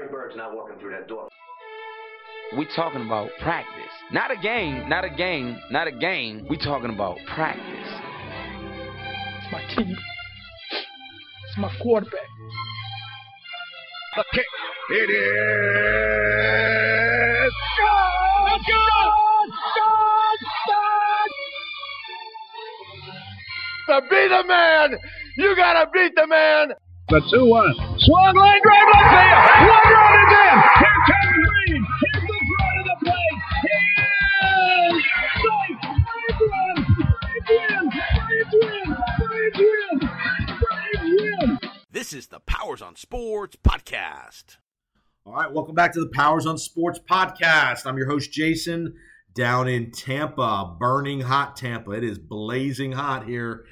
Larry Bird's not walking through that door. We talking about practice. Not a game, not a game, not a game. We talking about practice. It's my team. It's my quarterback. The kick. It is. God! God! God! God! To be the man, you gotta beat the man. The 2 1. Swung line drive left field. One run is in. Here comes Green. Here's the throw to the plate. He is safe. Braves win. Braves win. Braves win. Braves win. Braves win. This is the Powers on Sports podcast. All right, welcome back to the Powers on Sports podcast. I'm your host, Jason, down in Tampa, burning hot Tampa. It is blazing hot here.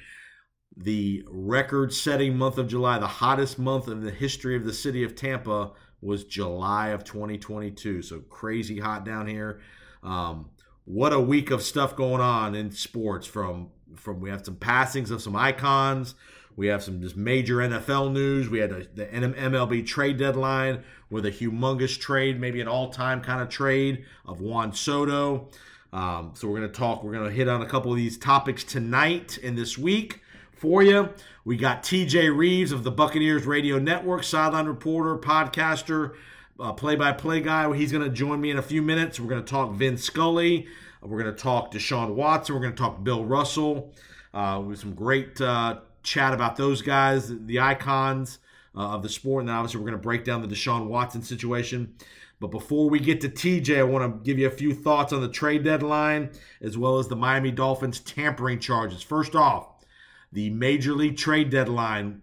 The record setting month of July, the hottest month in the history of the city of Tampa, was July of 2022. So crazy hot down here. Um, what a week of stuff going on in sports from from we have some passings of some icons we have some just major NFL news. We had a, the MLB trade deadline with a humongous trade, maybe an all-time kind of trade of Juan Soto. Um, so we're going to talk. We're going to hit on a couple of these topics tonight and this week for you. We got TJ Reeves of the Buccaneers Radio Network, sideline reporter, podcaster, uh, play-by-play guy. He's going to join me in a few minutes. We're going to talk Vin Scully. We're going to talk Deshaun Watson. We're going to talk Bill Russell. Uh, with some great uh, chat about those guys, the icons uh, of the sport, and then obviously we're going to break down the Deshaun Watson situation. But before we get to TJ, I want to give you a few thoughts on the trade deadline as well as the Miami Dolphins tampering charges. First off, the Major League trade deadline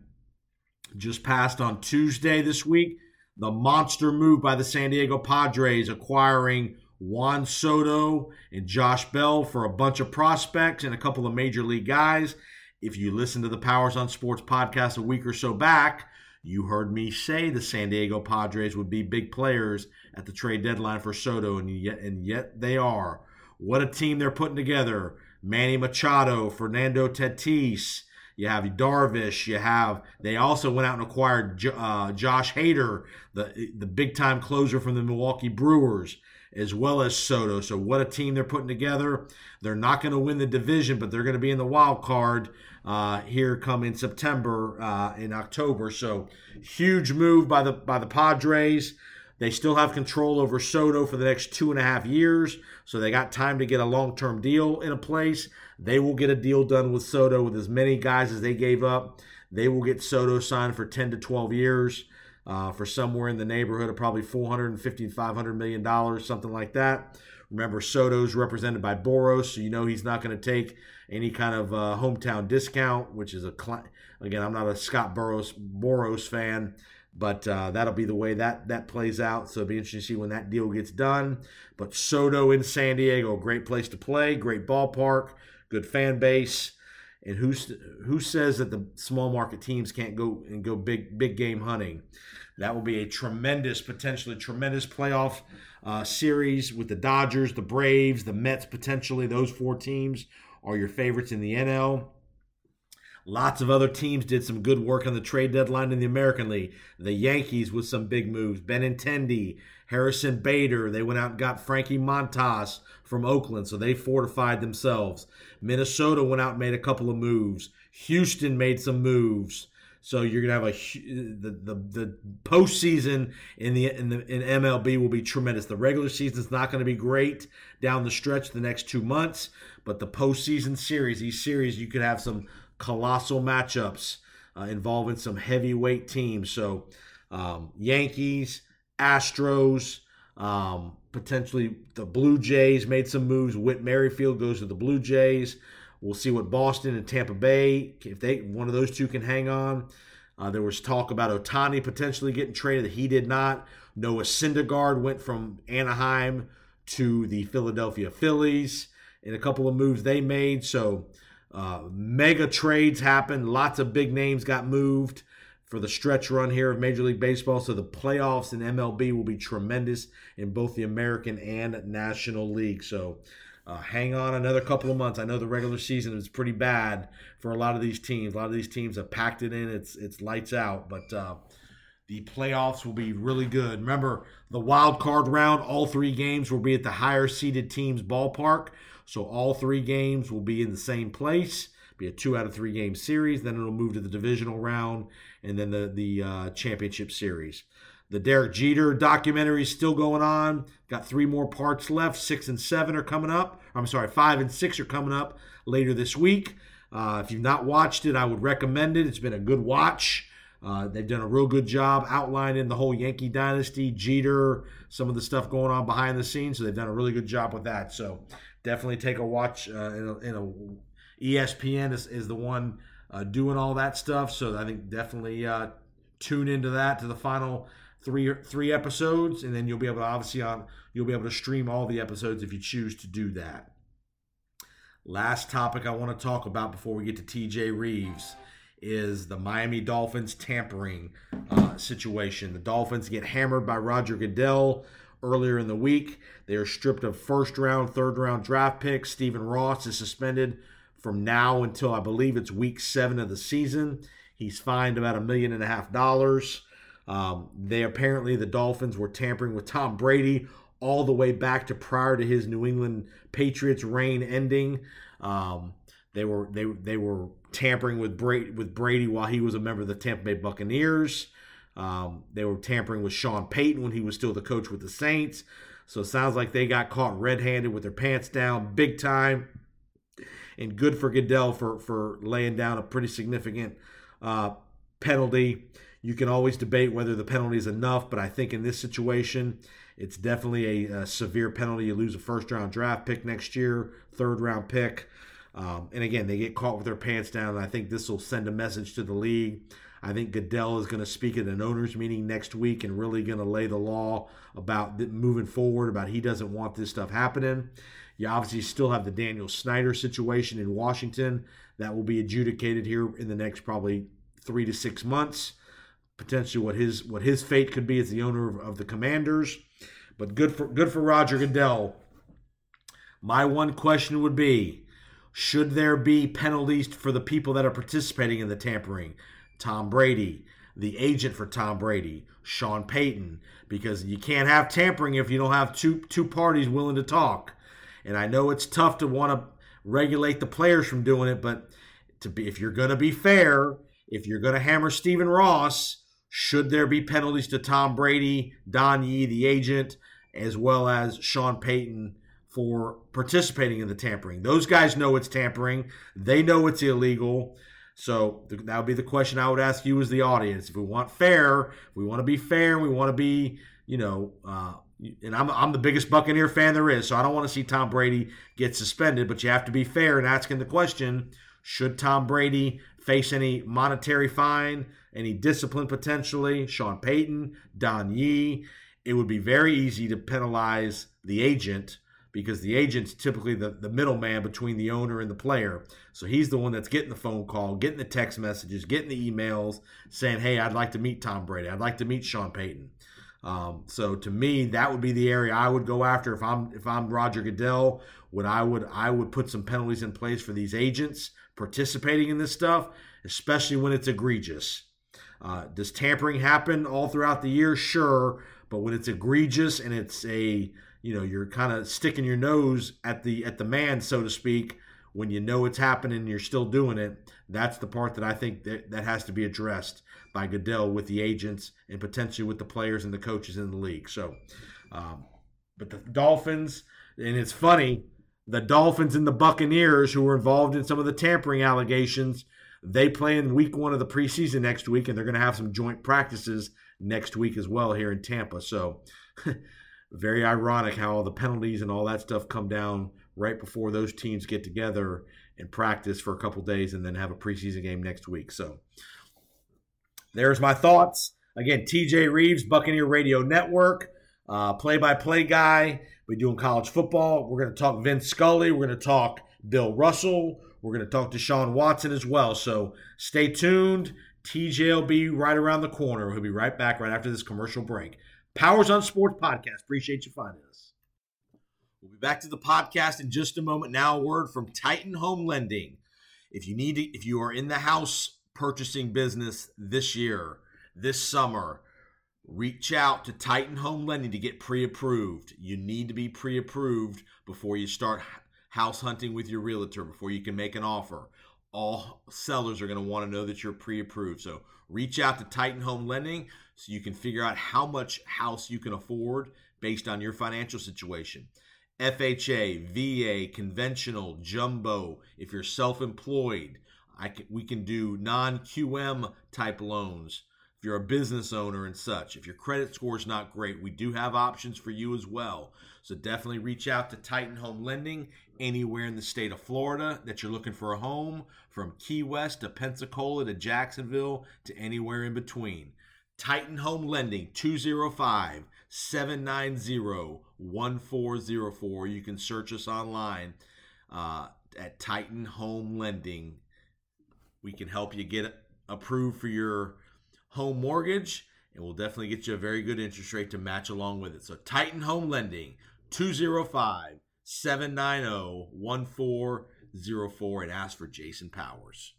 just passed on Tuesday this week. The monster move by the San Diego Padres acquiring Juan Soto and Josh Bell for a bunch of prospects and a couple of major league guys. If you listened to the Powers on Sports podcast a week or so back, you heard me say the San Diego Padres would be big players at the trade deadline for Soto, and yet, and yet they are. What a team they're putting together. Manny Machado, Fernando Tatis, you have Darvish. You have they also went out and acquired uh, Josh Hader, the the big time closer from the Milwaukee Brewers, as well as Soto. So what a team they're putting together. They're not going to win the division, but they're going to be in the wild card uh, here come in September, uh, in October. So huge move by the by the Padres. They still have control over Soto for the next two and a half years, so they got time to get a long term deal in a place. They will get a deal done with Soto with as many guys as they gave up. They will get Soto signed for 10 to 12 years uh, for somewhere in the neighborhood of probably 450 500 million dollars, something like that. Remember, Soto's represented by Boras, so you know he's not going to take any kind of uh, hometown discount, which is a cl- again, I'm not a Scott Boras Boras fan, but uh, that'll be the way that that plays out. So it'll be interesting to see when that deal gets done. But Soto in San Diego, great place to play, great ballpark, good fan base. And who's who says that the small market teams can't go and go big big game hunting? That will be a tremendous, potentially tremendous playoff uh, series with the Dodgers, the Braves, the Mets. Potentially, those four teams are your favorites in the NL. Lots of other teams did some good work on the trade deadline in the American League. The Yankees with some big moves. Benintendi, Harrison Bader. They went out and got Frankie Montas from Oakland, so they fortified themselves. Minnesota went out and made a couple of moves. Houston made some moves. So you're gonna have a the the, the postseason in the in the in MLB will be tremendous. The regular season is not going to be great down the stretch the next two months, but the postseason series, these series, you could have some colossal matchups uh, involving some heavyweight teams. So um, Yankees, Astros, um, potentially the Blue Jays made some moves. Whit Merrifield goes to the Blue Jays. We'll see what Boston and Tampa Bay, if they one of those two can hang on. Uh, there was talk about Ohtani potentially getting traded. He did not. Noah Syndergaard went from Anaheim to the Philadelphia Phillies in a couple of moves they made. So uh, mega trades happened. Lots of big names got moved for the stretch run here of Major League Baseball. So the playoffs in MLB will be tremendous in both the American and National League. So uh, hang on another couple of months. I know the regular season is pretty bad for a lot of these teams. A lot of these teams have packed it in. It's it's lights out. But uh, The playoffs will be really good. Remember, the wild card round, all three games will be at the higher seeded teams' ballpark. So all three games will be in the same place. Be a two out of three game series. Then it'll move to the divisional round and then the the uh, championship series. The Derek Jeter documentary is still going on. Got three more parts left. Six and seven are coming up. I'm sorry, five and six are coming up later this week. Uh, if you've not watched it, I would recommend it. It's been a good watch. Uh, they've done a real good job outlining the whole Yankee dynasty, Jeter, some of the stuff going on behind the scenes. So they've done a really good job with that. So definitely take a watch. Uh, in, a, in a ESPN is, is the one uh, doing all that stuff. So I think definitely uh, tune into that to the final three three episodes, and then you'll be able to obviously on you'll be able to stream all the episodes if you choose to do that. Last topic I want to talk about before we get to TJ Reeves is the Miami Dolphins tampering uh, situation. The Dolphins get hammered by Roger Goodell earlier in the week. They are stripped of first round, third round draft picks. Stephen Ross is suspended from now until I believe it's week seven of the season. He's fined about a million and a half dollars. Um, they apparently the Dolphins were tampering with Tom Brady all the way back to prior to his New England Patriots reign ending. Um, they were they they were tampering with Brady with Brady while he was a member of the Tampa Bay Buccaneers. Um, they were tampering with Sean Payton when he was still the coach with the Saints. So it sounds like they got caught red-handed with their pants down, big time. And good for Goodell for for laying down a pretty significant uh, penalty. You can always debate whether the penalty is enough, but I think in this situation, it's definitely a, a severe penalty. You lose a first round draft pick next year, third round pick. Um, and again, they get caught with their pants down. And I think this will send a message to the league. I think Goodell is going to speak at an owners meeting next week and really going to lay the law about moving forward. About he doesn't want this stuff happening. You obviously still have the Daniel Snyder situation in Washington that will be adjudicated here in the next probably three to six months. Potentially, what his what his fate could be as the owner of, of the Commanders. But good for good for Roger Goodell. My one question would be should there be penalties for the people that are participating in the tampering? Tom Brady, the agent for Tom Brady, Sean Payton, because you can't have tampering if you don't have two two parties willing to talk. And I know it's tough to want to regulate the players from doing it, but to be if you're going to be fair, if you're going to hammer Stephen Ross, should there be penalties to Tom Brady, Don Yee, the agent, as well as Sean Payton for participating in the tampering? Those guys know it's tampering. They know it's illegal. So that would be the question I would ask you as the audience. If we want fair, if we want to be fair, we want to be, you know, uh, and I'm, I'm the biggest Buccaneer fan there is, so I don't want to see Tom Brady get suspended, but you have to be fair in asking the question should Tom Brady face any monetary fine, any discipline potentially? Sean Payton, Don Yee. It would be very easy to penalize the agent because the agent's typically the, the middleman between the owner and the player. So he's the one that's getting the phone call, getting the text messages, getting the emails saying, hey, I'd like to meet Tom Brady. I'd like to meet Sean Payton. Um, so to me, that would be the area I would go after if I'm if I'm Roger Goodell. What I would I would put some penalties in place for these agents participating in this stuff, especially when it's egregious. Uh, does tampering happen all throughout the year? Sure, but when it's egregious and it's a you know you're kind of sticking your nose at the at the man so to speak. When you know it's happening and you're still doing it that's the part that i think that, that has to be addressed by goodell with the agents and potentially with the players and the coaches in the league. So um, but the dolphins and it's funny the dolphins and the buccaneers who were involved in some of the tampering allegations they play in week one of the preseason next week and they're going to have some joint practices next week as well here in tampa. So very ironic how all the penalties and all that stuff come down right before those teams get together and practice for a couple days and then have a preseason game next week. So there's my thoughts. Again, TJ Reeves, Buccaneer Radio Network, play by play guy. We're doing college football. We're going to talk Vince Scully. We're going to talk Bill Russell. We're going to talk Deshaun Watson as well. So stay tuned. TJ will be right around the corner. He'll be right back right after this commercial break. Powers on Sports podcast. Appreciate you finding us. We'll be back to the podcast in just a moment. Now, a word from Titan Home Lending. If you need to, if you are in the house purchasing business this year, this summer, reach out to Titan Home Lending to get pre approved. You need to be pre approved before you start house hunting with your realtor, before you can make an offer. All sellers are going to want to know that you're pre approved. So reach out to Titan Home Lending so you can figure out how much house you can afford based on your financial situation. FHA, VA, conventional, jumbo, if you're self employed, we can do non QM type loans if you're a business owner and such. If your credit score is not great, we do have options for you as well. So definitely reach out to Titan Home Lending anywhere in the state of Florida that you're looking for a home, from Key West to Pensacola to Jacksonville to anywhere in between. Titan Home Lending 205 790 1404. You can search us online uh, at Titan Home Lending. We can help you get approved for your home mortgage, and we'll definitely get you a very good interest rate to match along with it. So, Titan Home Lending 205 790 1404 and ask for Jason Powers.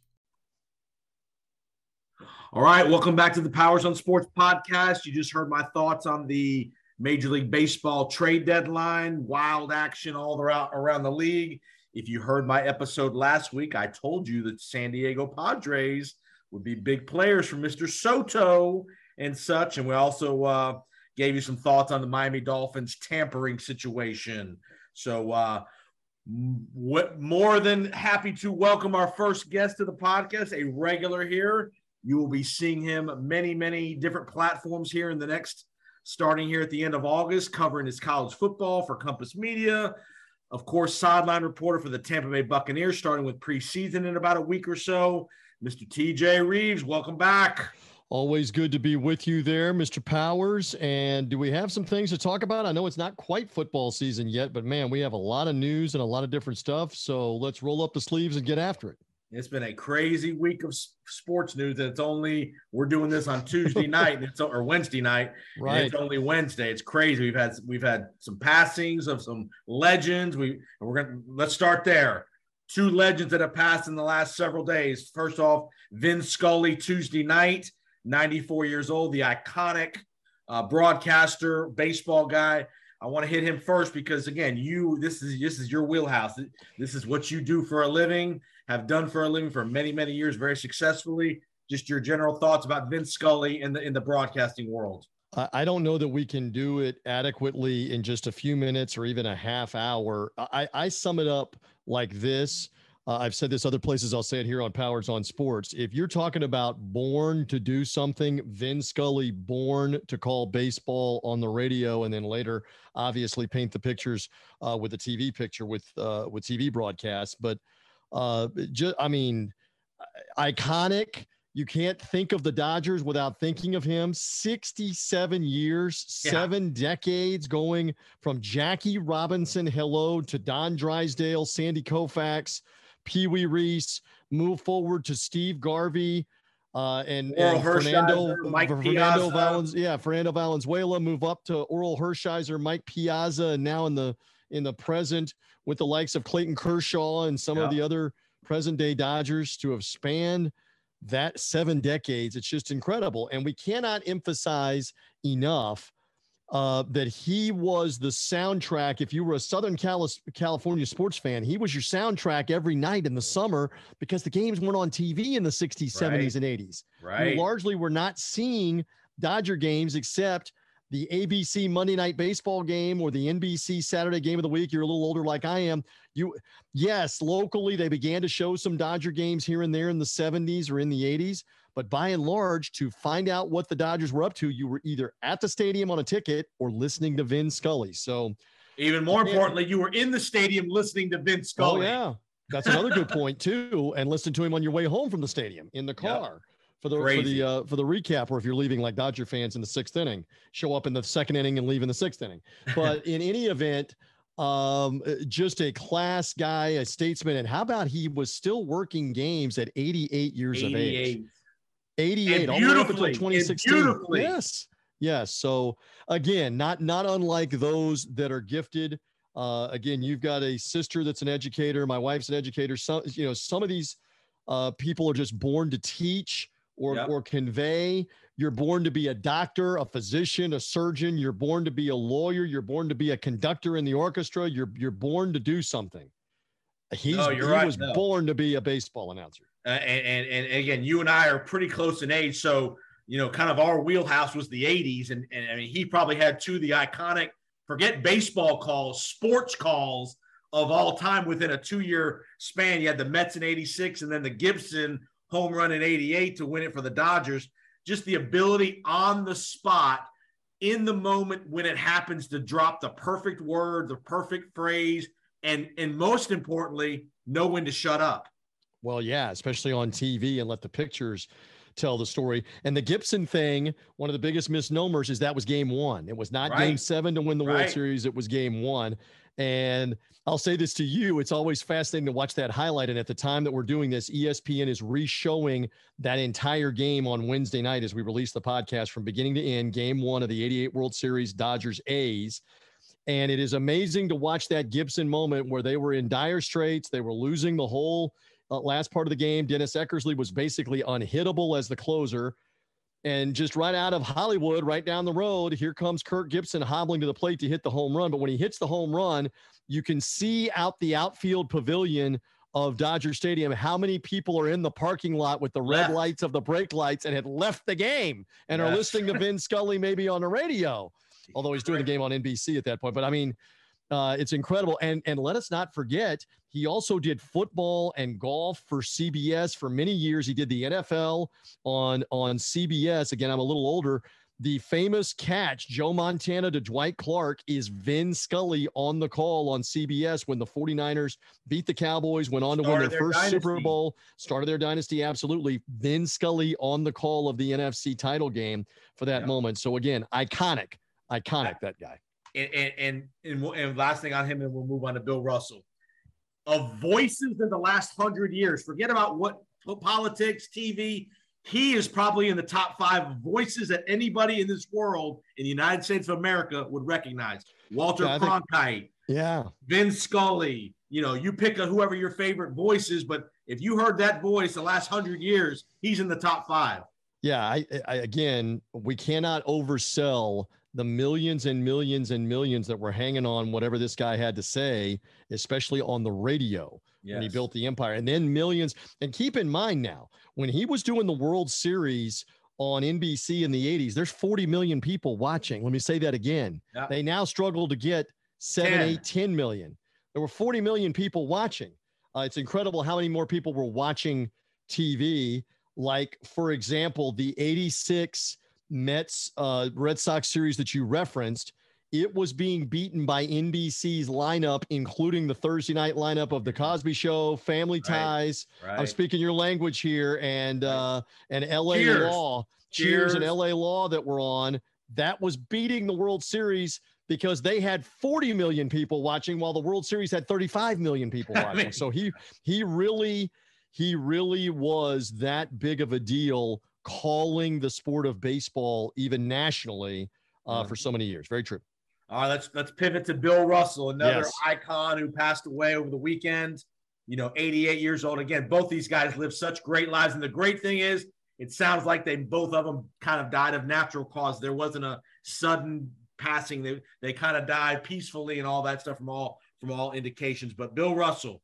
All right, welcome back to the Powers on Sports podcast. You just heard my thoughts on the Major League Baseball trade deadline, wild action all around, around the league. If you heard my episode last week, I told you that San Diego Padres would be big players for Mr. Soto and such. And we also uh, gave you some thoughts on the Miami Dolphins tampering situation. So, uh, what more than happy to welcome our first guest to the podcast, a regular here. You will be seeing him many, many different platforms here in the next, starting here at the end of August, covering his college football for Compass Media. Of course, sideline reporter for the Tampa Bay Buccaneers, starting with preseason in about a week or so. Mr. TJ Reeves, welcome back. Always good to be with you there, Mr. Powers. And do we have some things to talk about? I know it's not quite football season yet, but man, we have a lot of news and a lot of different stuff. So let's roll up the sleeves and get after it. It's been a crazy week of sports news. And it's only we're doing this on Tuesday night, it's or Wednesday night. Right. It's only Wednesday. It's crazy. We've had we've had some passings of some legends. We we're gonna let's start there. Two legends that have passed in the last several days. First off, Vin Scully Tuesday night 94 years old, the iconic uh, broadcaster, baseball guy. I want to hit him first because again, you this is this is your wheelhouse. This is what you do for a living, have done for a living for many many years, very successfully. Just your general thoughts about Vince Scully in the in the broadcasting world. I don't know that we can do it adequately in just a few minutes or even a half hour. I, I sum it up like this. Uh, I've said this other places. I'll say it here on Powers on Sports. If you're talking about born to do something, Vin Scully born to call baseball on the radio, and then later, obviously, paint the pictures uh, with a TV picture with uh, with TV broadcasts. But uh, just, I mean, iconic. You can't think of the Dodgers without thinking of him. 67 years, yeah. seven decades going from Jackie Robinson, hello, to Don Drysdale, Sandy Koufax, Pee Wee Reese, move forward to Steve Garvey. Uh, and, and Fernando, Mike Fernando Valenzuela, yeah, Fernando Valenzuela move up to Orel Hershiser, Mike Piazza, and now in the in the present with the likes of Clayton Kershaw and some yeah. of the other present day Dodgers to have spanned that seven decades. It's just incredible, and we cannot emphasize enough uh, that he was the soundtrack. If you were a Southern California sports fan, he was your soundtrack every night in the summer because the games weren't on TV in the 60s, right. 70s, and 80s. Right. You largely were not seeing Dodger games except the ABC Monday Night Baseball game or the NBC Saturday game of the week. You're a little older like I am. You, yes, locally they began to show some Dodger games here and there in the 70s or in the 80s, but by and large, to find out what the Dodgers were up to, you were either at the stadium on a ticket or listening to Vin Scully. So, even more importantly, you were in the stadium listening to Vin Scully. Oh, yeah. That's another good point, too. And listen to him on your way home from the stadium in the car. Yep for the Crazy. for the uh, for the recap, or if you're leaving like Dodger fans in the sixth inning, show up in the second inning and leave in the sixth inning. But in any event, um, just a class guy, a statesman, and how about he was still working games at 88 years 88. of age. 88, all the way up until 2016. Yes. Yes. So again, not not unlike those that are gifted. Uh, again, you've got a sister that's an educator. My wife's an educator. Some, you know, some of these uh, people are just born to teach or yep. or convey. You're born to be a doctor, a physician, a surgeon. You're born to be a lawyer. You're born to be a conductor in the orchestra. You're you're born to do something. He's No, he right, was no. born to be a baseball announcer. Uh, and, and and again, you and I are pretty close in age, so you know, kind of our wheelhouse was the '80s, and, and I mean, he probably had two of the iconic, forget baseball calls, sports calls of all time within a two-year span. You had the Mets in '86, and then the Gibson home run in '88 to win it for the Dodgers. Just the ability on the spot, in the moment when it happens, to drop the perfect word, the perfect phrase, and and most importantly, know when to shut up. Well, yeah, especially on TV and let the pictures tell the story. And the Gibson thing, one of the biggest misnomers is that was game one. It was not game seven to win the World Series, it was game one. And I'll say this to you it's always fascinating to watch that highlight. And at the time that we're doing this, ESPN is re showing that entire game on Wednesday night as we release the podcast from beginning to end, game one of the 88 World Series Dodgers A's. And it is amazing to watch that Gibson moment where they were in dire straits. They were losing the whole uh, last part of the game. Dennis Eckersley was basically unhittable as the closer. And just right out of Hollywood, right down the road, here comes Kirk Gibson hobbling to the plate to hit the home run. But when he hits the home run, you can see out the outfield pavilion of Dodger Stadium how many people are in the parking lot with the red Left. lights of the brake lights and had left the game and are listening to Vin Scully maybe on the radio, although he's doing the game on NBC at that point. But I mean, uh, it's incredible. And and let us not forget, he also did football and golf for CBS for many years. He did the NFL on on CBS. Again, I'm a little older. The famous catch, Joe Montana to Dwight Clark, is Vin Scully on the call on CBS when the 49ers beat the Cowboys, went on to win their their first Super. Bowl, started their dynasty. Absolutely. Vin Scully on the call of the NFC title game for that Yeah. moment. So, again, iconic, iconic, that guy. And and and, and, and last thing on him, and we'll move on to Bill Russell. Of voices in the last hundred years, forget about what politics, TV. He is probably in the top five voices that anybody in this world in the United States of America would recognize. Walter Yeah, Cronkite, Yeah. Vin Scully. You know, you pick a, whoever your favorite voice is, but if you heard that voice the last hundred years, he's in the top five. Yeah, I, I again, we cannot oversell the millions and millions and millions that were hanging on whatever this guy had to say, especially on the radio when he built the empire, and then millions. And keep in mind now, when he was doing the World Series on NBC in the 80s, there's 40 million people watching. Let me say that again. Yeah. They now struggle to get seven, 10. eight, 10 million. There were 40 million people watching. Uh, it's incredible how many more people were watching TV. Like, for example, the 86 Mets uh, Red Sox series that you referenced, it was being beaten by NBC's lineup, including the Thursday night lineup of The Cosby Show, Family. Ties. Right. I'm speaking your language here, and uh, and LA Cheers. Law, Cheers, and LA Law that were on. That was beating the World Series because they had 40 million people watching, while the World Series had 35 million people I watching. mean- so he he really he really was that big of a deal calling the sport of baseball even nationally uh, Yeah. for so many years. Very true. All right, let's let's pivot to Bill Russell, another Yes. icon who passed away over the weekend. You know, 88 years old. Again, both these guys lived such great lives, and the great thing is, it sounds like they both of them kind of died of natural cause. There wasn't a sudden passing. They they kind of died peacefully and all that stuff from all from all indications. But Bill Russell,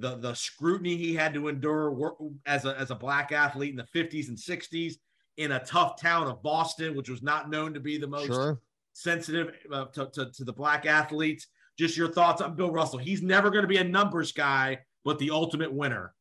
the the scrutiny he had to endure work, as a as a black athlete in the 50s and 60s in a tough town of Boston, which was not known to be the most Sure. sensitive uh, to, to, to the black athletes. Just your thoughts on Bill Russell. He's never going to be a numbers guy, but the ultimate winner.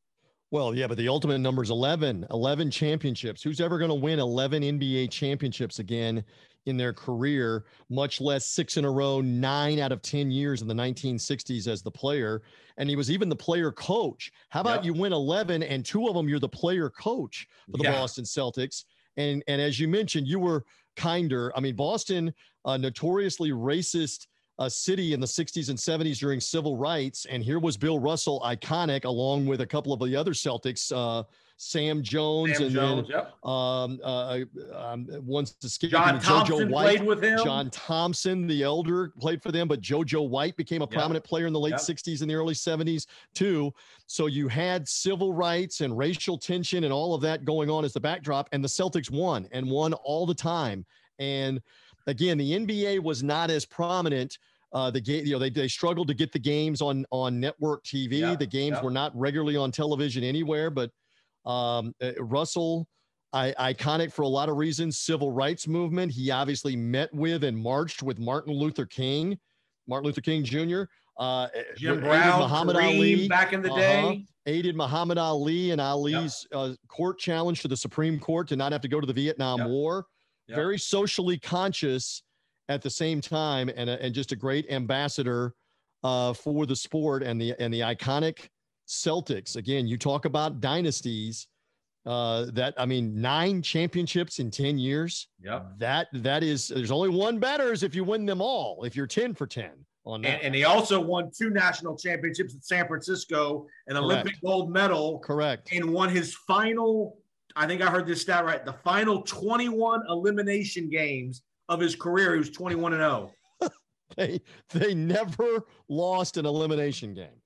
Well, yeah, but the ultimate number is 11, 11 championships. Who's ever going to win 11 NBA championships again in their career, much less six in a row, nine out of 10 years in the 1960s as the player? And he was even the player coach. How about Yep. you win 11 and two of them you're the player coach for the Yeah. Boston Celtics? And, and as you mentioned, you were kinder. I mean, Boston, uh, notoriously racist a city in the 60s and 70s during civil rights. And here was Bill Russell, iconic, along with a couple of the other Celtics, uh, Sam Jones Sam and Jones, then yep. um, uh, um, once John Thompson JoJo White. played with him. John Thompson, the elder, played for them, but JoJo White became a Yep. prominent player in the late Yep. 60s and the early 70s, too. So you had civil rights and racial tension and all of that going on as the backdrop, and the Celtics won and won all the time. And again, the NBA was not as prominent. Uh, the game, you know, they, they struggled to get the games on on network TV. Yeah, the games yeah. were not regularly on television anywhere, but um, uh, Russell, I, iconic for a lot of reasons. Civil rights movement. He obviously met with and marched with Martin Luther King, Martin Luther King Jr. Uh, Jim Brown, Muhammad Kareem Ali back in the Uh-huh. day. aided Muhammad Ali and Ali's uh, court challenge to the Supreme Court to not have to go to the Vietnam Yep. War. Yep. Very socially conscious at the same time, and a, and just a great ambassador uh, for the sport and the and the iconic Celtics. Again, you talk about dynasties. Uh, that I mean, nine championships in ten years. Yep. That that is. There's only one betters if you win them all. If you're ten for ten on that. And, and he also won two national championships at San Francisco, an Olympic gold medal, Correct. and won his final. I think I heard this stat right. The final 21 elimination games of his career, he was 21 and oh. 0. they they never lost an elimination game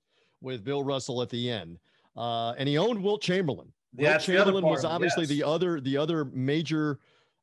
with Bill Russell at the end. Uh, and he owned Wilt Chamberlain. Wilt That's Chamberlain was obviously yes. the other the other major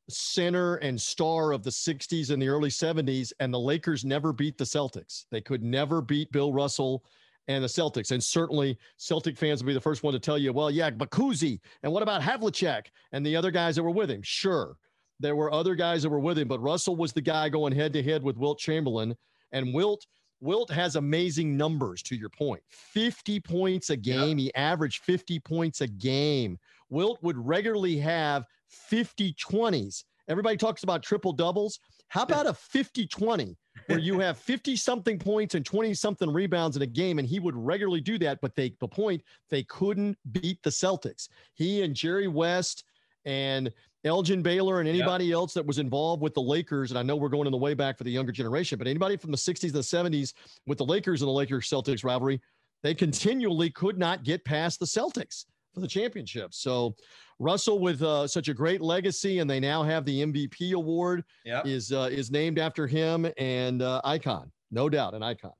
center and star of the 60s and the early 70s and the Lakers never beat the Celtics. They could never beat Bill Russell and the Celtics. And certainly Celtic fans will be the first one to tell you, well, yeah, Bob Cousy. And what about Havlicek and the other guys that were with him? Sure. There were other guys that were with him, but Russell was the guy going head to head with Wilt Chamberlain. And Wilt, Wilt has amazing numbers to your 50 points a game. He averaged 50 points a game. Wilt would regularly have 50 20s. Everybody talks about triple doubles. How about a 50 20 where you have 50 something points and 20 something rebounds in a game? And he would regularly do that. But they, the point, they couldn't beat the Celtics. He and Jerry West and Elgin Baylor and anybody else that was involved with the Lakers, and I know we're going in the way back for the younger generation, but anybody from the 60s and the 70s with the Lakers and the Lakers Celtics rivalry, they continually could not get past the Celtics for the championship. So Russell with uh, such a great legacy, and they now have the MVP award Yeah. is uh, is named after him and uh, icon, no doubt, an icon.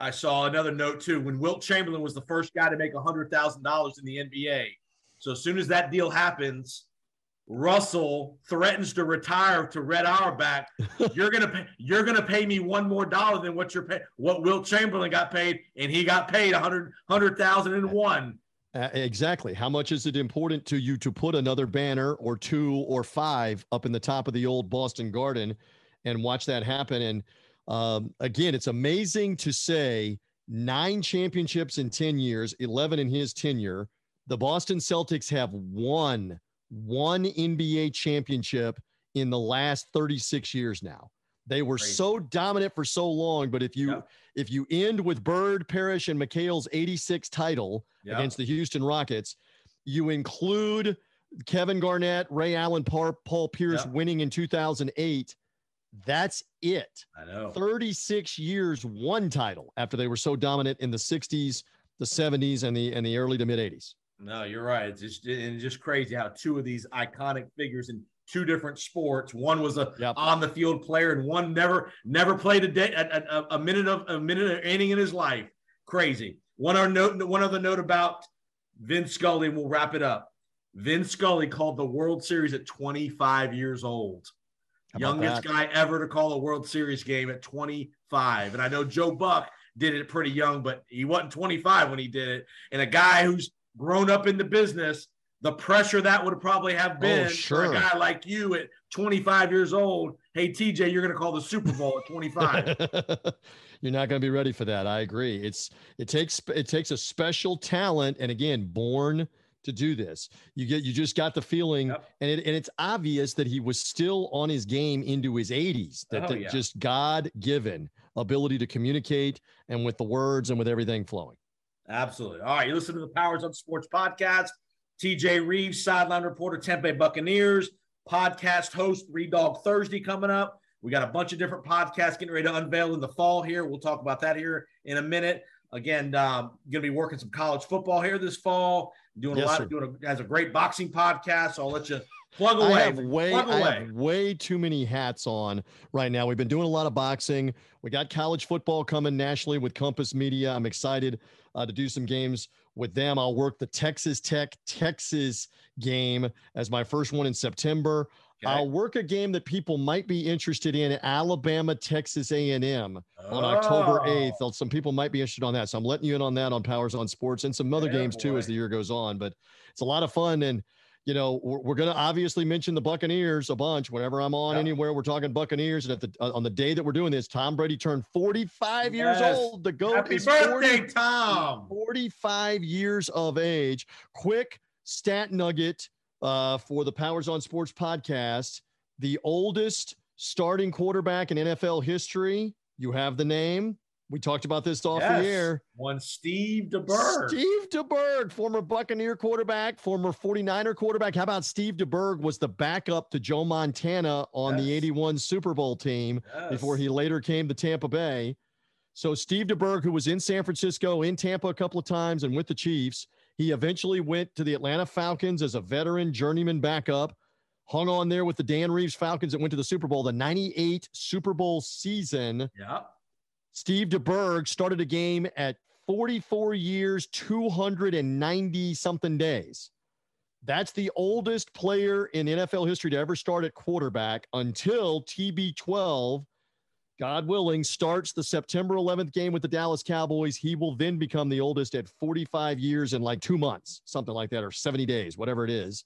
I saw another note too. When Wilt Chamberlain was the first guy to make $100,000 in the NBA. So as soon as that deal happens, Russell threatens to retire to Red Auerbach. You're gonna pay, you're gonna pay me one more dollar than what you're pay, what Wilt Chamberlain got paid, and he got paid a hundred hundred thousand and one. Uh, exactly. How much is it important to you to put another banner or two or five up in the top of the old Boston Garden and watch that happen? And um, again, it's amazing to say nine championships in 10 years, 11 in his tenure. The Boston Celtics have won one NBA championship in the last 36 years now. They were Crazy. so dominant for so long, but if you if you end with Bird, Parrish, and McHale's 86 title, against the Houston Rockets. You include Kevin Garnett, Ray Allen, Paul, Paul Pierce Yeah. winning in 2008. That's it. I know. 36 years, one title after they were so dominant in the 60s, the 70s, and the and the early to mid 80s. No, you're right. It's just it's just crazy how two of these iconic figures in two different sports. One was a Yep. on the field player, and one never never played a day a, a, a minute of a minute of inning in his life. Crazy. One other note. One other note about Vince Scully. and We'll wrap it up. Vince Scully called the World Series at 25 years old. Youngest that? guy ever to call a World Series game at 25. And I know Joe Buck did it pretty young, but he wasn't 25 when he did it. And a guy who's grown up in the business, the pressure that would probably have oh, been for Oh, sure. a guy like you at 25 years old. Hey, TJ, you're going to call the Super Bowl at 25. You're not going to be ready for that. I agree. It's it takes it takes a special talent, and again, born to do this. You get you just got the feeling, Yep. and it, and it's obvious that he was still on his game into his 80s. That, Oh, that yeah. just God given ability to communicate and with the words and with everything flowing. Absolutely. All right. You listen to the Powers on Sports podcast. TJ Reeves, sideline reporter, Tampa Buccaneers, podcast host, Three Dog Thursday coming up. We got a bunch of different podcasts getting ready to unveil in the fall here. We'll talk about that here in a minute. Again, um, going to be working some college football here this fall. Doing Yes, a lot. sir. Doing a, has a great boxing podcast. So I'll let you plug away. I have way, plug I have way too many hats on right now. We've been doing a lot of boxing. We got college football coming nationally with Compass Media. I'm excited uh, to do some games with them. I'll work the Texas Tech Texas game as my first one in September. Okay. I'll work a game that people might be interested in: Alabama Texas A&M on October Oh. 8th. Some people might be interested on that. So I'm letting you in on that on Powers on Sports and some other Yeah, games too as the year goes on. But it's a lot of fun. And, you know, we're, we're going to obviously mention the Buccaneers a bunch whenever I'm on Yep. anywhere. We're talking Buccaneers. And at the, uh, on the day that we're doing this, Tom Brady turned 45 years old. The GOAT Happy is birthday, 40 Tom. 45 years of age. Quick stat nugget uh, for the Powers on Sports podcast. The oldest starting quarterback in NFL history. You have the name. We talked about this off Yes. the air. One Steve DeBerg. Steve DeBerg, former Buccaneer quarterback, former 49er quarterback. How about Steve DeBerg was the backup to Joe Montana on the 81 Super Bowl team before he later came to Tampa Bay. So Steve DeBerg, who was in San Francisco, in Tampa a couple of times, and with the Chiefs, he eventually went to the Atlanta Falcons as a veteran journeyman backup. Hung on there with the Dan Reeves Falcons that went to the Super Bowl, the 98 Super Bowl season. Yeah. Steve DeBerg started a game at 44 years, 290 something days. That's the oldest player in NFL history to ever start at quarterback until TB12, God willing, starts the September 11th game with the Dallas Cowboys. He will then become the oldest at 45 years and like two months, something like that, or 70 days, whatever it is.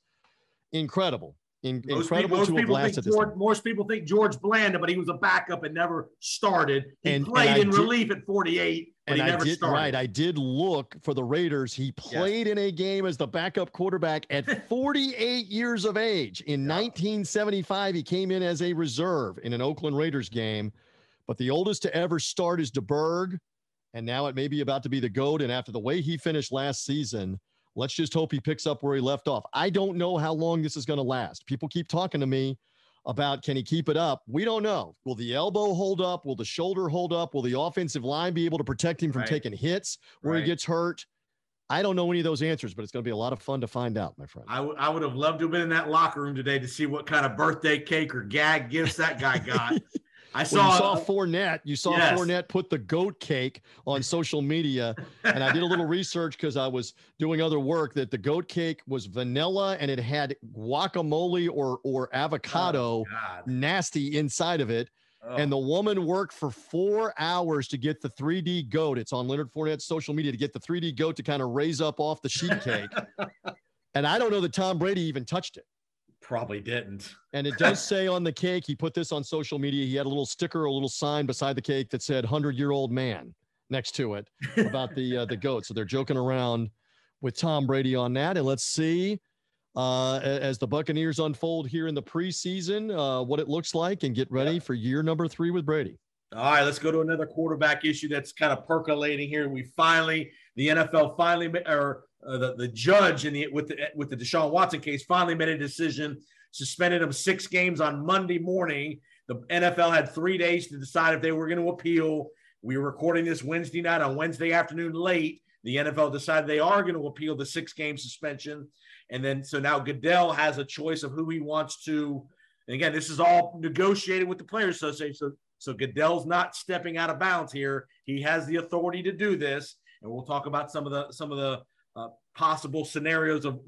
Incredible. In, Most incredible people, most to have people think lasted George, most people think George Blanda, but he was a backup and never started. He And- and played I in did- relief at 48, but and he I never did started. right. I did look for the Raiders. He played in a game as the backup quarterback at 48 years of age. In 1975, he came in as a reserve in an Oakland Raiders game. But the oldest to ever start is DeBerg, and now it may be about to be the goat. And after the way he finished last season, let's just hope he picks up where he left off. I don't know how long this is going to last. People keep talking to me about can he keep it up? We don't know. Will the elbow hold up? Will the shoulder hold up? Will the offensive line be able to protect him from Right. taking hits where he gets hurt? I don't know any of those answers, but it's going to be a lot of fun to find out, my friend. I would- I would have loved to have been in that locker room today to see what kind of birthday cake or gag gifts that guy got. I saw, you saw Fournette. You saw Yes. Fournette put the goat cake on social media, and I did a little research because I was doing other work. That the goat cake was vanilla and it had guacamole or or avocado Oh, nasty inside of it. Oh. And the oh. woman worked for four hours to get the 3D goat. It's on Leonard Fournette's social media to get the 3D goat to kind of raise up off the sheet cake. and I don't know that Tom Brady even touched it. Probably didn't. And it does say on the cake, he put this on social media. He had a little sticker, a little sign beside the cake that said 100 year old man next to it about the uh, the goat. So they're joking around with Tom Brady on that. And let's see uh, as the Buccaneers unfold here in the preseason, uh, what it looks like and get ready for year number three with Brady. All right, let's go to another quarterback issue that's kind of percolating here. We finally, the NFL finally, or uh, the the judge in the with the with the Deshaun Watson case finally made a decision, suspended him six games on Monday morning. The NFL had three days to decide if they were going to appeal. We were recording this Wednesday night on Wednesday afternoon late. The NFL decided they are going to appeal the six game suspension, and then so now Goodell has a choice of who he wants to. And again, this is all negotiated with the Players Association. So so Goodell's not stepping out of bounds here. He has the authority to do this, and we'll talk about some of the some of the uh, possible scenarios of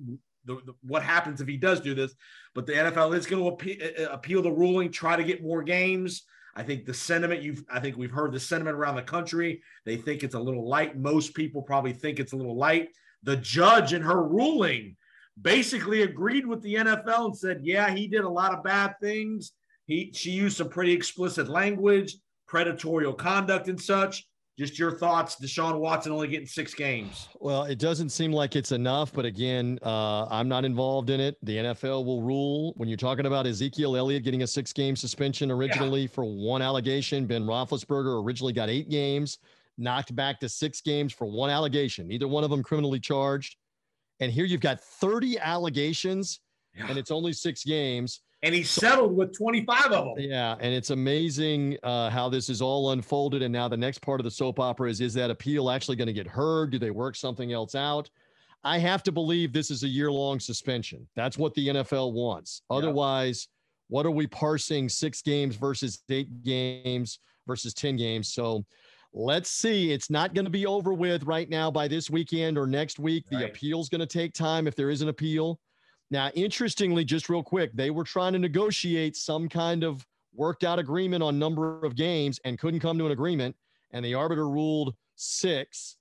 the, the, what happens if he does do this. But the NFL is going to appeal, appeal the ruling, try to get more games. I think the sentiment you've I think we've heard the sentiment around the country. They think it's a little light. Most people probably think it's a little light. The judge in her ruling basically agreed with the NFL and said, "Yeah, he did a lot of bad things. He she used some pretty explicit language, predatorial conduct, and such." Just your thoughts, Deshaun Watson only getting six games. Well, it doesn't seem like it's enough, but again, uh, I'm not involved in it. The NFL will rule. When you're talking about Ezekiel Elliott getting a six game suspension originally for one allegation, Ben Roethlisberger originally got eight games, knocked back to six games for one allegation. Neither one of them criminally charged. And here you've got 30 allegations, and it's only six games. And he settled with 25 of them. Yeah, and it's amazing uh, how this is all unfolded. And now the next part of the soap opera is: is that appeal actually going to get heard? Do they work something else out? I have to believe this is a year-long suspension. That's what the NFL wants. Yeah. Otherwise, what are we parsing six games versus eight games versus ten games? So. Let's see. It's not going to be over with right now by this weekend or next week. The Right. appeal's going to take time if there is an appeal. Now, interestingly, just real quick, they were trying to negotiate some kind of worked out agreement on number of games and couldn't come to an agreement, and the arbiter ruled six.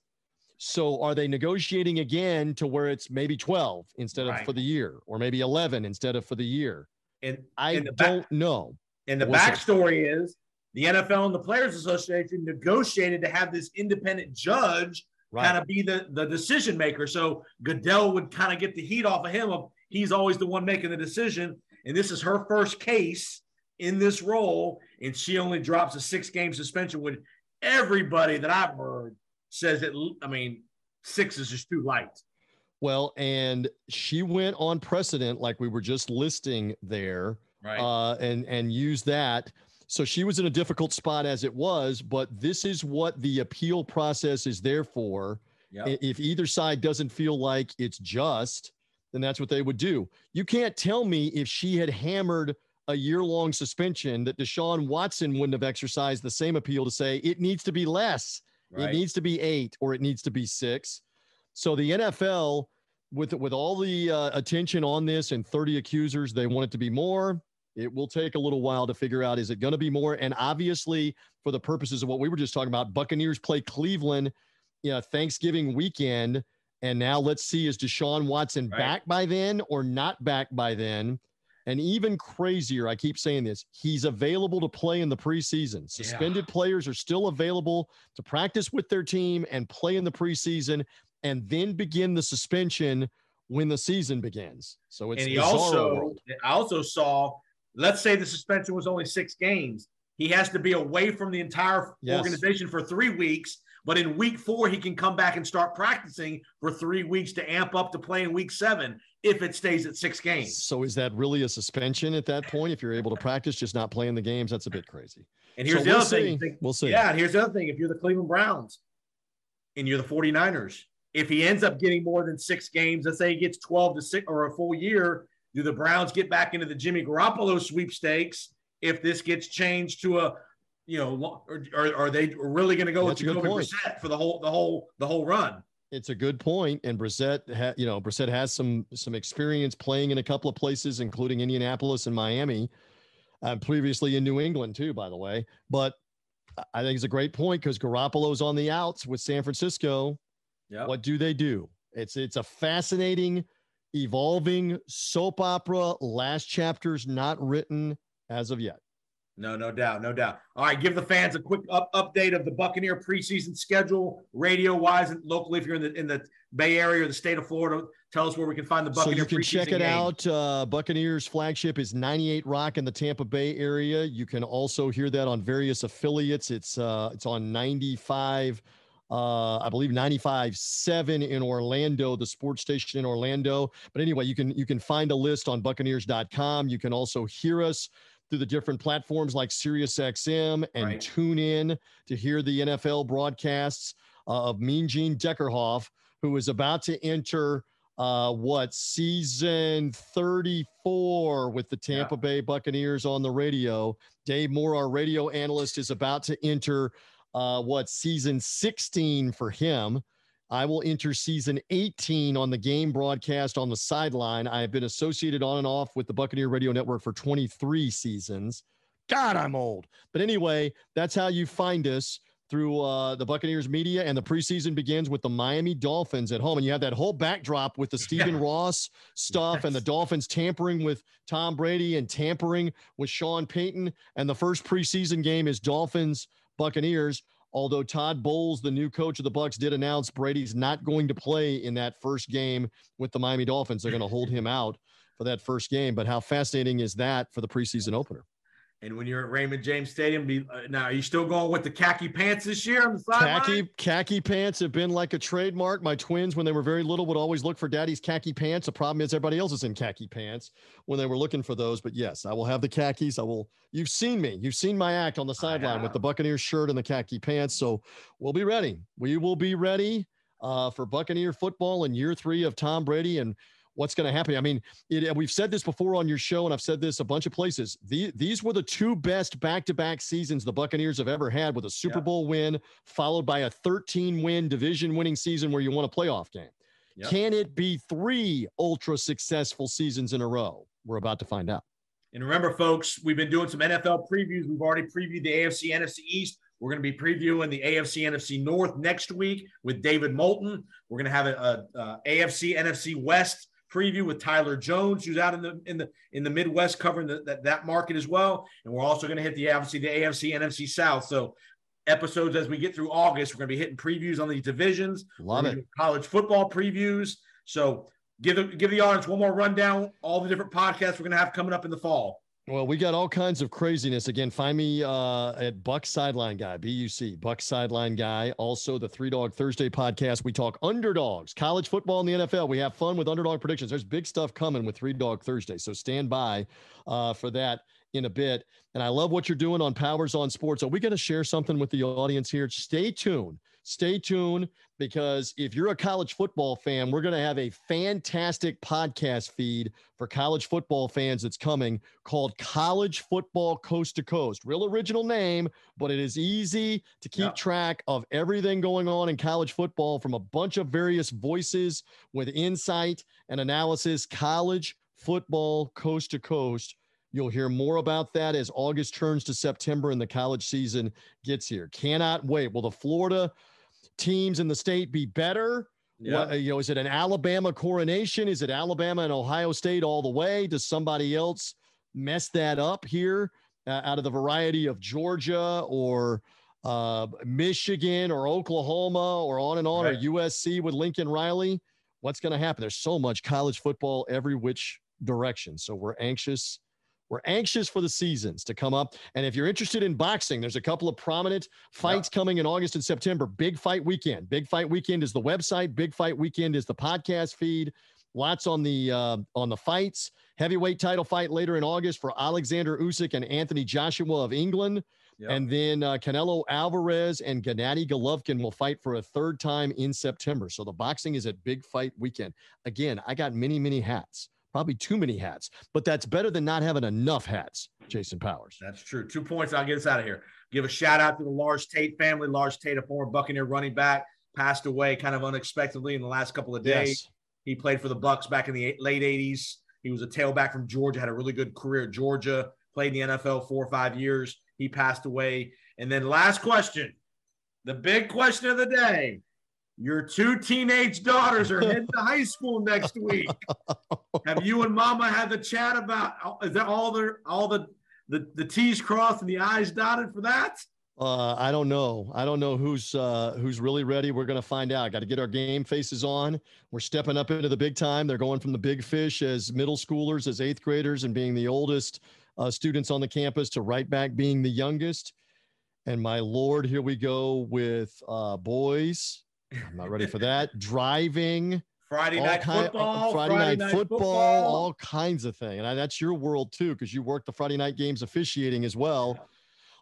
So, are they negotiating again to where it's maybe 12 instead of Right. for the year, or maybe 11 instead of for the year? And I And don't know. And the We'll backstory is the NFL and the Players Association negotiated to have this independent judge kind of be the, the decision maker. So Goodell would kind of get the heat off of him of he's always the one making the decision. And this is her first case in this role. And she only drops a six game suspension when everybody that I've heard says that, I mean, six is just too light. Well, and she went on precedent, like we were just listing there, Right. uh, and and used that. So she was in a difficult spot as it was, but this is what the appeal process is there for. Yep. If either side doesn't feel like it's just, then that's what they would do. You can't tell me if she had hammered a year long suspension that Deshaun Watson wouldn't have exercised the same appeal to say it needs to be less. It needs to be eight or it needs to be six. So the NFL, with with all the uh, attention on this and 30 accusers, they want it to be more. It will take a little while to figure out is it going to be more? And obviously, for the purposes of what we were just talking about, Buccaneers play Cleveland, you know, Thanksgiving weekend, and now let's see is Deshaun Watson Right. back by then or not back by then? And even crazier, I keep saying this, he's available to play in the preseason. Suspended players are still available to practice with their team and play in the preseason and then begin the suspension when the season begins. So it's and he also, world. I also saw, let's say the suspension was only six games. He has to be away from the entire Yes. organization for three weeks. But in week four, he can come back and start practicing for three weeks to amp up to play in week seven if it stays at six games. So is that really a suspension at that point? If you're able to practice, just not playing the games, that's a bit crazy. And here's So the we'll other thing. We'll see. Yeah, and here's the other thing. If you're the Cleveland Browns and you're the 49ers, if he ends up getting more than six games, let's say he gets 12 to six or a full year, do the Browns get back into the Jimmy Garoppolo sweepstakes if this gets changed to a you know, or, or are they really going to go That's with Jacoby. Brissett for the whole the whole the whole run? It's a good point, and Brissett, ha, you know, Brissett has some some experience playing in a couple of places, including Indianapolis and Miami, uh, previously in New England too, by the way. But I- I think it's a great point because Garoppolo's on the outs with San Francisco. Yeah. What do they do? It's it's a fascinating, evolving soap opera. Last chapter's not written as of yet. No, no doubt, no doubt. All right, give the fans a quick up, update of the Buccaneer preseason schedule, radio wise and locally. If you're in the in the Bay Area or the state of Florida, tell us where we can find the Buccaneer. So you can check it games. out. Uh, Buccaneers flagship is 98 Rock in the Tampa Bay area. You can also hear that on various affiliates. It's uh, it's on 95, uh, I believe 95.7 in Orlando, the sports station in Orlando. But anyway, you can you can find a list on Buccaneers.com. You can also hear us through the different platforms like SiriusXM and Right. tune in to hear the NFL broadcasts uh, of Mean Gene Deckerhoff, who is about to enter uh, what season 34 with the Tampa Bay Buccaneers on the radio. Dave Moore, our radio analyst, is about to enter uh, what season 16 for him. I will enter season 18 on the game broadcast on the sideline. I have been associated on and off with the Buccaneer Radio Network for 23 seasons. God, I'm old. But anyway, that's how you find us through uh, the Buccaneers media. And the preseason begins with the Miami Dolphins at home. And you have that whole backdrop with the Stephen Yeah. Ross stuff and the Dolphins tampering with Tom Brady and tampering with Sean Payton. And the first preseason game is Dolphins Buccaneers. Although Todd Bowles, the new coach of the Bucks, did announce Brady's not going to play in that first game with the Miami Dolphins. They're going to hold him out for that first game. But how fascinating is that for the preseason opener? And when you're at Raymond James Stadium, be, uh, now are you still going with the khaki pants this year on the sideline? Khaki khaki pants have been like a trademark. My twins, when they were very little, would always look for daddy's khaki pants. The problem is everybody else is in khaki pants when they were looking for those. But yes, I will have the khakis. I will. You've seen me. You've seen my act on the sideline with the Buccaneers shirt and the khaki pants. So we'll be ready. We will be ready uh, for Buccaneer football in year three of Tom Brady and what's going to happen. I mean, it, we've said this before on your show, and I've said this a bunch of places. The, these were the two best back to back seasons the Buccaneers have ever had with a Super yeah. Bowl win, followed by a 13 win division winning season where you won a playoff game. Yep. Can it be three ultra successful seasons in a row? We're about to find out. And remember, folks, we've been doing some NFL previews. We've already previewed the AFC, NFC East. We're going to be previewing the AFC, NFC North next week with David Moulton. We're going to have a, a, a AFC, NFC West preview with Tyler Jones, who's out in the in the in the Midwest covering the, that that market as well. And we're also going to hit the obviously the AFC, NFC South. So episodes as we get through August, we're going to be hitting previews on these divisions. Love it. College football previews. So give the give the audience one more rundown. All the different podcasts we're going to have coming up in the fall. Well, we got all kinds of craziness. Again, find me uh, at Buck Sideline Guy, B U C, Buck Sideline Guy. Also, the Three Dog Thursday podcast. We talk underdogs, college football, in the NFL. We have fun with underdog predictions. There's big stuff coming with Three Dog Thursday. So stand by uh, for that in a bit. And I love what you're doing on Powers on Sports. Are we going to share something with the audience here? Stay tuned stay tuned because if you're a college football fan, we're going to have a fantastic podcast feed for college football fans that's coming called College Football Coast to Coast. Real original name, but it is easy to keep track of everything going on in college football from a bunch of various voices with insight and analysis. College Football Coast to Coast. You'll hear more about that as August turns to September and the college season gets here. Cannot wait. Will the Florida teams in the state be better? Yeah. What, you know, is it an Alabama coronation? Is it Alabama and Ohio State all the way? Does somebody else mess that up here uh, out of the variety of Georgia or uh, Michigan or Oklahoma or on and on right. or USC with Lincoln Riley? What's going to happen? There's so much college football every which direction. So we're anxious we're anxious for the seasons to come up. And if you're interested in boxing, there's a couple of prominent fights yeah. coming in August and September. Big Fight Weekend. Big Fight Weekend is the website. Big Fight Weekend is the podcast feed. Lots on the uh, on the fights. Heavyweight title fight later in August for Alexander Usyk and Anthony Joshua of England. Yep. And then uh, Canelo Alvarez and Gennady Golovkin will fight for a third time in September. So the boxing is at Big Fight Weekend. Again, I got many, many hats probably too many hats, but that's better than not having enough hats, Jason Powers. That's true. Two points. I'll get us out of here. Give a shout out to the Lars Tate family. Lars Tate, a former Buccaneer running back, passed away kind of unexpectedly in the last couple of days. Yes. He played for the Bucks back in the late 80s. He was a tailback from Georgia, had a really good career at Georgia, played in the NFL four or five years. He passed away. And then last question, the big question of the day. Your two teenage daughters are heading to high school next week. Have you and Mama had the chat about? Is that all the all the the, the T's crossed and the I's dotted for that? Uh, I don't know. I don't know who's uh, who's really ready. We're going to find out. Got to get our game faces on. We're stepping up into the big time. They're going from the big fish as middle schoolers, as eighth graders, and being the oldest uh, students on the campus to right back being the youngest. And my lord, here we go with uh, boys I'm not ready for that. Driving. Friday night kind, football. Friday, Friday night, night football, football, all kinds of things. And that's your world too, because you work the Friday night games officiating as well. Yeah.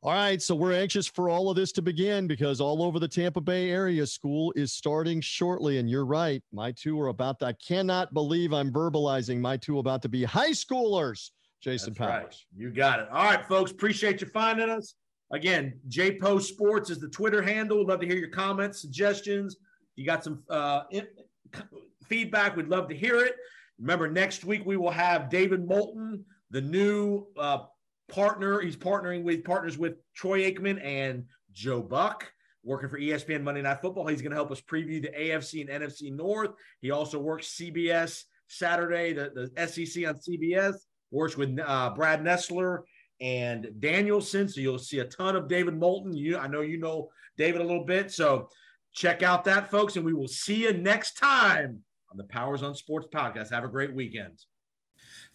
All right, so we're anxious for all of this to begin because all over the Tampa Bay area, school is starting shortly. And you're right, my two are about to, I cannot believe I'm verbalizing my two about to be high schoolers. Jason That's Powers. Right. You got it. All right, folks, appreciate you finding us. Again, JPO Sports is the Twitter handle. Love to hear your comments, suggestions. You got some uh, feedback? We'd love to hear it. Remember, next week we will have David Moulton, the new uh, partner. He's partnering with partners with Troy Aikman and Joe Buck, working for ESPN Monday Night Football. He's going to help us preview the AFC and NFC North. He also works CBS Saturday, the, the SEC on CBS. Works with uh, Brad Nessler and Danielson. So you'll see a ton of David Moulton. You, I know you know David a little bit. So check out that, folks, and we will see you next time on the Powers on Sports podcast. Have a great weekend.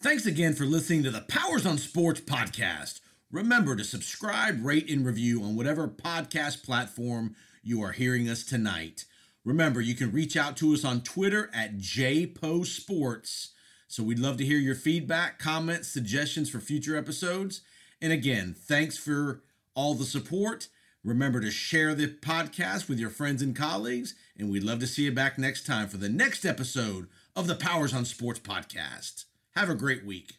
Thanks again for listening to the Powers on Sports podcast. Remember to subscribe, rate, and review on whatever podcast platform you are hearing us tonight. Remember, you can reach out to us on Twitter at JPoSports. So we'd love to hear your feedback, comments, suggestions for future episodes. And again, thanks for all the support. Remember to share the podcast with your friends and colleagues. And we'd love to see you back next time for the next episode of the Powers on Sports podcast. Have a great week.